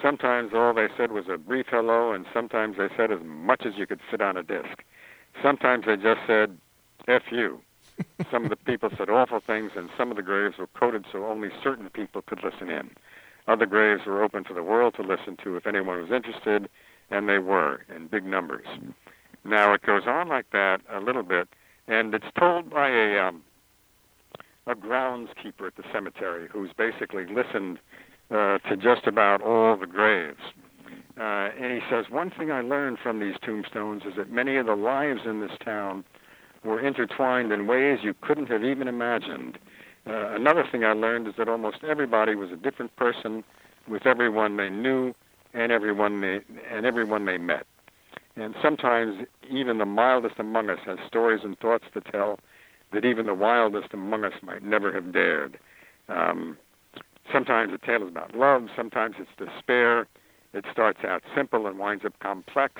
Sometimes all they said was a brief hello, and sometimes they said as much as you could fit on a disc. Sometimes they just said, F you. some of the people said awful things, and some of the graves were coded so only certain people could listen in. Other graves were open for the world to listen to if anyone was interested, and they were in big numbers. Now it goes on like that a little bit, and it's told by a um, a groundskeeper at the cemetery who's basically listened uh, to just about all the graves. Uh, and he says, one thing I learned from these tombstones is that many of the lives in this town were intertwined in ways you couldn't have even imagined. Uh, another thing I learned is that almost everybody was a different person with everyone they knew and everyone they and everyone they met. And sometimes even the mildest among us has stories and thoughts to tell that even the wildest among us might never have dared. Um, sometimes the tale is about love, sometimes it's despair. It starts out simple and winds up complex.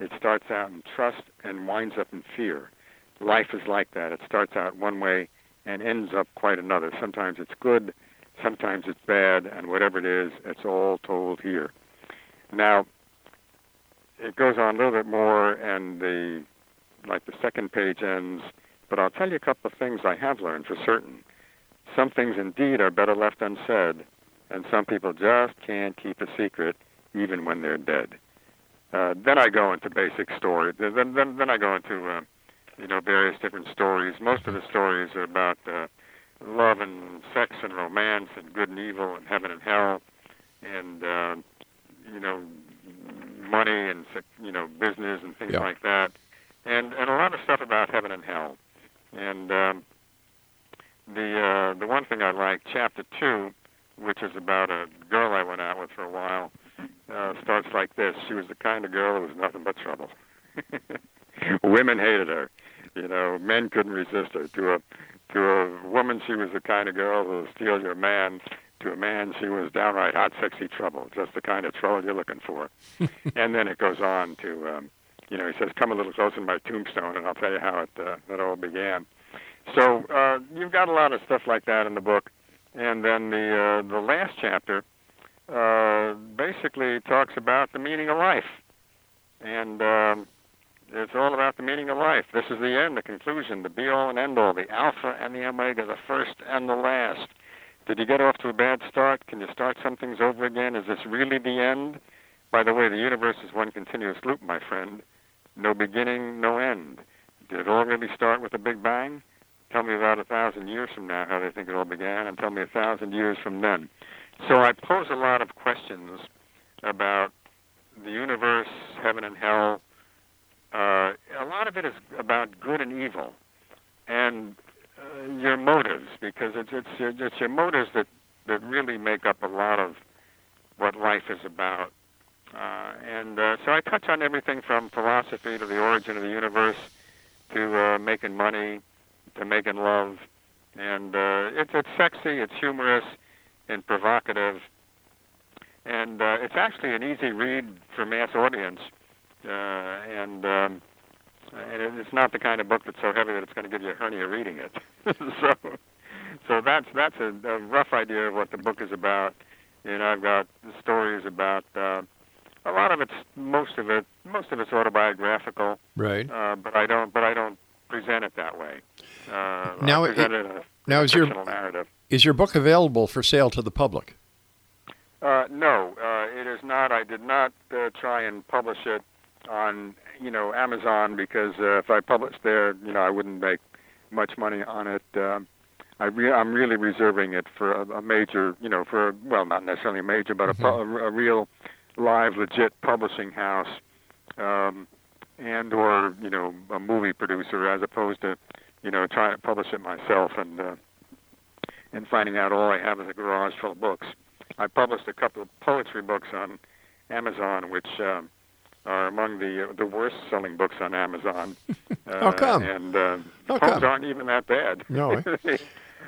It starts out in trust and winds up in fear. Life is like that. It starts out one way and ends up quite another. Sometimes it's good, sometimes it's bad, and whatever it is, it's all told here. Now, it goes on a little bit more, and the like the second page ends. But I'll tell you a couple of things I have learned for certain. Some things indeed are better left unsaid, and some people just can't keep a secret even when they're dead. Uh, then I go into basic story. Then, then, then I go into uh, you know various different stories. Most of the stories are about uh, love and sex and romance and good and evil and heaven and hell, and uh, you know money and you know business and things Yeah. like that, and and a lot of stuff about heaven and hell. And um, the uh, the one thing I like, chapter two, which is about a girl I went out with for a while, uh, starts like this. She was the kind of girl who was nothing but trouble. Women hated her. You know, men couldn't resist her. To a to a woman, she was the kind of girl who'll steal your man. To a man, she was downright hot, sexy trouble, just the kind of trouble you're looking for. and then it goes on to, um, you know, he says, "Come a little closer to my tombstone, and I'll tell you how it uh, that all began." So uh, you've got a lot of stuff like that in the book, and then the uh, the last chapter uh, basically talks about the meaning of life, and um, it's all about the meaning of life. This is the end, the conclusion, the be all and end all, the alpha and the omega, the first and the last. Did you get off to a bad start? Can you start some things over again? Is this really the end? By the way, the universe is one continuous loop, my friend. No beginning, no end. Did it all really start with a big bang? Tell me about a thousand years from now how they think it all began, and tell me a thousand years from then. So I pose a lot of questions about the universe, heaven and hell. Uh, a lot of it is about good and evil, and uh, your motives, because it's it's your, it's your motives that that really make up a lot of what life is about. Uh, and uh, so I touch on everything from philosophy to the origin of the universe to uh, making money to making love. And it's, it's sexy, it's humorous, and provocative. And it's actually an easy read for mass audience. And um, and it's not the kind of book that's so heavy that it's going to give you a hernia reading it. so, so that's that's a, a rough idea of what the book is about. And I've got stories about uh, a lot of it's most of it most of it's autobiographical. Right. Uh, but I don't but I don't present it that way. Uh, Now it- a, now is your- narrative. Is your book available for sale to the public? Uh, no, uh, it is not. I did not uh, try and publish it on, you know, Amazon because uh, if I published there, you know, I wouldn't make much money on it. Um, I re- I'm really reserving it for a, a major, you know, for well, not necessarily a major, but a, pu- a, real live, legit publishing house, um, and or you know, a movie producer, as opposed to, you know, trying to publish it myself and uh, and finding out all I have is a garage full of books. I published a couple of poetry books on Amazon, which um, are among the uh, the worst selling books on Amazon. Uh, How come? And uh, How poems come? aren't even that bad. No, eh?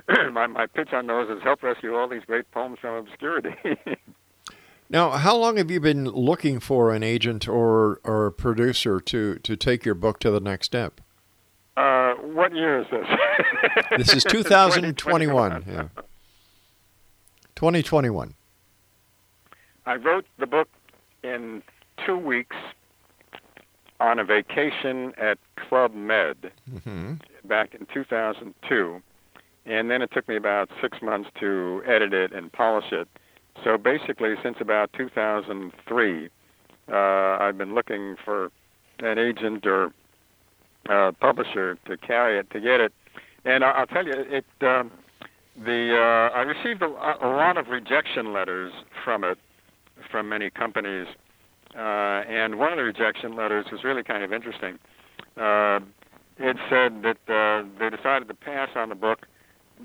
my my pitch on those is help rescue all these great poems from obscurity. Now, how long have you been looking for an agent or or a producer to to take your book to the next step? uh, what year is this? This is 2021. Yeah. 2021. I wrote the book in two weeks on a vacation at Club Med hmm back in 2002, and then it took me about six months to edit it and polish it. So basically, since about 2003, uh, I've been looking for an agent or uh, publisher to carry it, to get it. And I- I'll tell you, it um, the uh, I received a, a lot of rejection letters from it from many companies, uh, and one of the rejection letters was really kind of interesting. Uh, it said that uh, they decided to pass on the book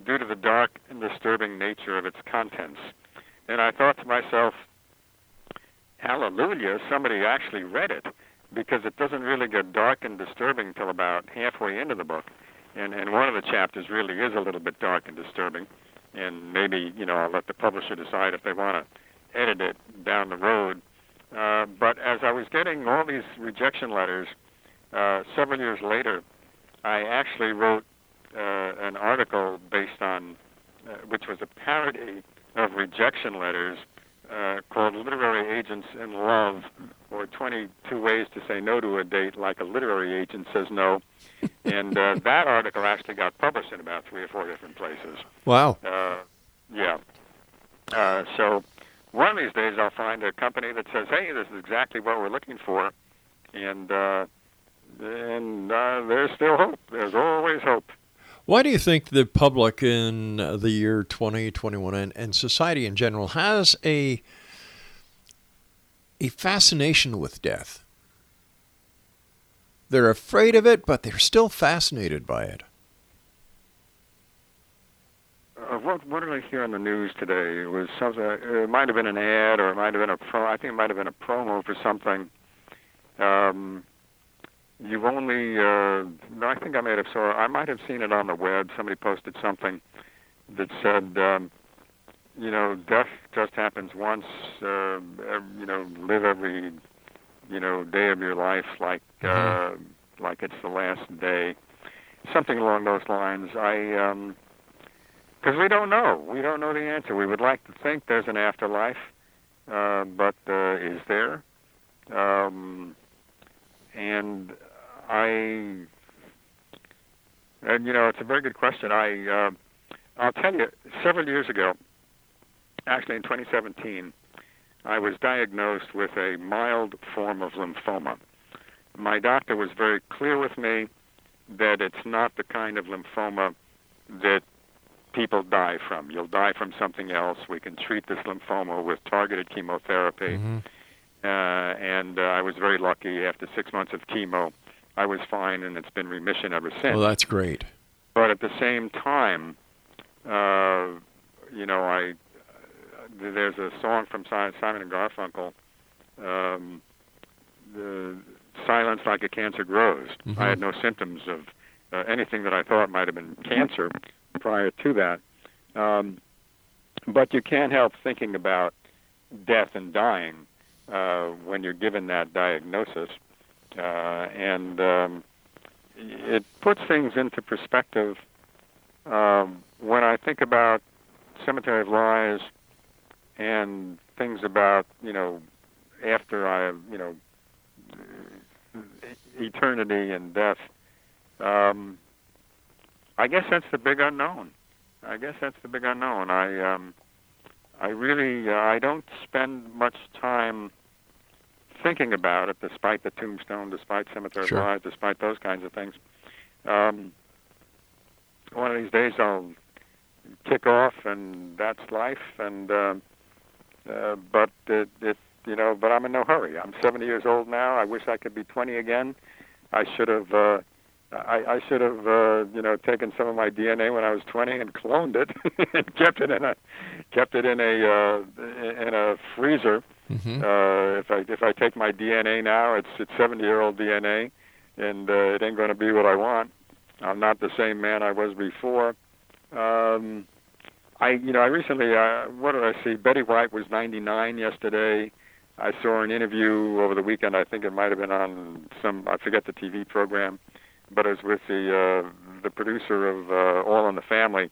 due to the dark and disturbing nature of its contents. And I thought to myself, hallelujah, somebody actually read it because it doesn't really get dark and disturbing till about halfway into the book. And, and one of the chapters really is a little bit dark and disturbing. And maybe, you know, I'll let the publisher decide if they want to edit it down the road. Uh, but as I was getting all these rejection letters, uh, several years later, I actually wrote uh, an article based on, uh, which was a parody of rejection letters uh, called Literary Agents in Love, or 22 Ways to Say No to a Date Like a Literary Agent Says No. and uh, that article actually got published in about three or four different places. Wow. Uh, yeah. Uh, so one of these days I'll find a company that says, "Hey, this is exactly what we're looking for," and uh, and uh, there's still hope. There's always hope. Why do you think the public in uh, the year 2021 and, and society in general has a a fascination with death? They're afraid of it, but they're still fascinated by it. Uh, what what did I hear on the news today? It was something. It might have been an ad, or it might have been a pro. I think it might have been a promo for something. Um, you've only. Uh, no, I think I may have saw. I might have seen it on the web. Somebody posted something that said, um, you know, death just happens once. Uh, ev- you know, live every, you know, day of your life like uh, like it's the last day. Something along those lines. I. Um, because we don't know. We don't know the answer. We would like to think there's an afterlife, uh, but uh, is there? Um, and I, and you know, it's a very good question. I, uh, I'll tell you, several years ago, actually in 2017, I was diagnosed with a mild form of lymphoma. My doctor was very clear with me that it's not the kind of lymphoma that people die from. You'll die from something else. We can treat this lymphoma with targeted chemotherapy. Uh, and uh, I was very lucky. After six months of chemo, I was fine, and it's been remission ever since. Well, that's great. But at the same time, uh, you know, I there's a song from Simon and Garfunkel, um, the "Silence Like a Cancer Grows." Mhm. I had no symptoms of uh, anything that I thought might have been cancer prior to that, um, but you can't help thinking about death and dying uh, when you're given that diagnosis, uh, and um, it puts things into perspective. Um, when I think about Cemetery of Lies and things about you know after I you know eternity and death, um, I guess that's the big unknown. I guess that's the big unknown. I um, I really uh, I don't spend much time thinking about it, despite the tombstone, despite Cemetery Sure. Lies, despite those kinds of things. Um, one of these days I'll kick off, and that's life. And uh, uh, but it, it, you know, but I'm in no hurry. I'm 70 years old now. I wish I could be 20 again. I should have. Uh, I, I should have, uh, you know, taken some of my DNA when I was 20 and cloned it and kept it in a, kept it in a, uh, in a freezer. Mhm. Uh, if I if I take my DNA now, it's it's 70 year old DNA, and uh, it ain't going to be what I want. I'm not the same man I was before. Um, I you know I recently uh, what did I see? Betty White was 99 yesterday. I saw an interview over the weekend. I think it might have been on some I forget the TV program, but it was with the uh, the producer of uh, All in the Family,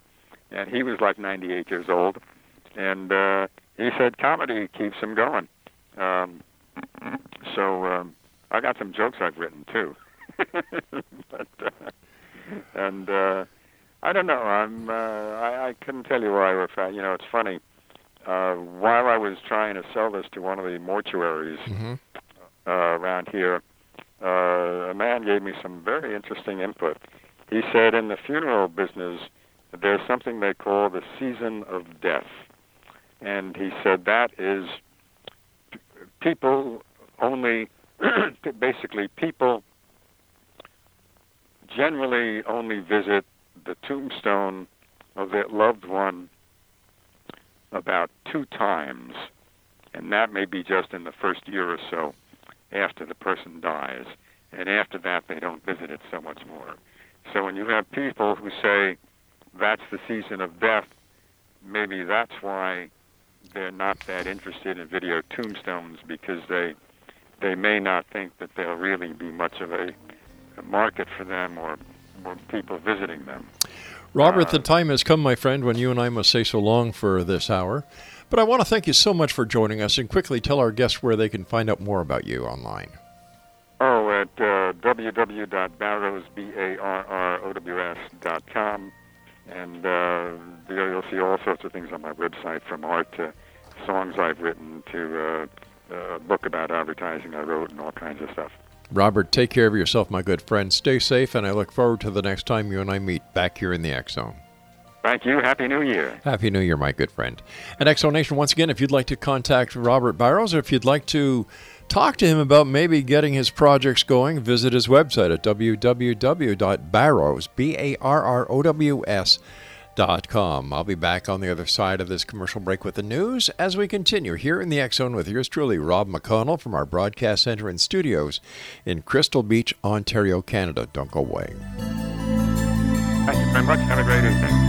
and he was like 98 years old, and uh, he said comedy keeps him going. Um, so um, I got some jokes I've written too, but uh, and uh, I don't know. I'm uh, I, I couldn't tell you where I was. at. You know, it's funny. uh, while I was trying to sell this to one of the mortuaries uh, around here, uh, a man gave me some very interesting input. He said in the funeral business, there's something they call the season of death. And he said that is people only, basically, people generally only visit the tombstone of their loved one about two times, and that may be just in the first year or so after the person dies. And after that, they don't visit it so much more. So when you have people who say that's the season of death, maybe that's why they're not that interested in video tombstones because they they may not think that there'll really be much of a, a market for them or, or people visiting them. Robert, the time has come, my friend, when you and I must say so long for this hour. But I want to thank you so much for joining us and quickly tell our guests where they can find out more about you online. Oh, at uh, www.barrows, B-A-R-R-O-W-S dot com. And uh, you'll see all sorts of things on my website, from art to songs I've written to uh, a book about advertising I wrote and all kinds of stuff. Robert, take care of yourself, my good friend. Stay safe, and I look forward to the next time you and I meet back here in the X Zone. Thank you. Happy New Year. Happy New Year, my good friend. And Exo Nation, once again, if you'd like to contact Robert Barrows or if you'd like to talk to him about maybe getting his projects going, visit his website at www.barrows, B-A-R-R-O-W-S, dot com. I'll be back on the other side of this commercial break with the news as we continue here in the Zone with yours truly, Rob McConnell from our broadcast center and studios in Crystal Beach, Ontario, Canada. Don't go away. Thank you very much. Have a great evening.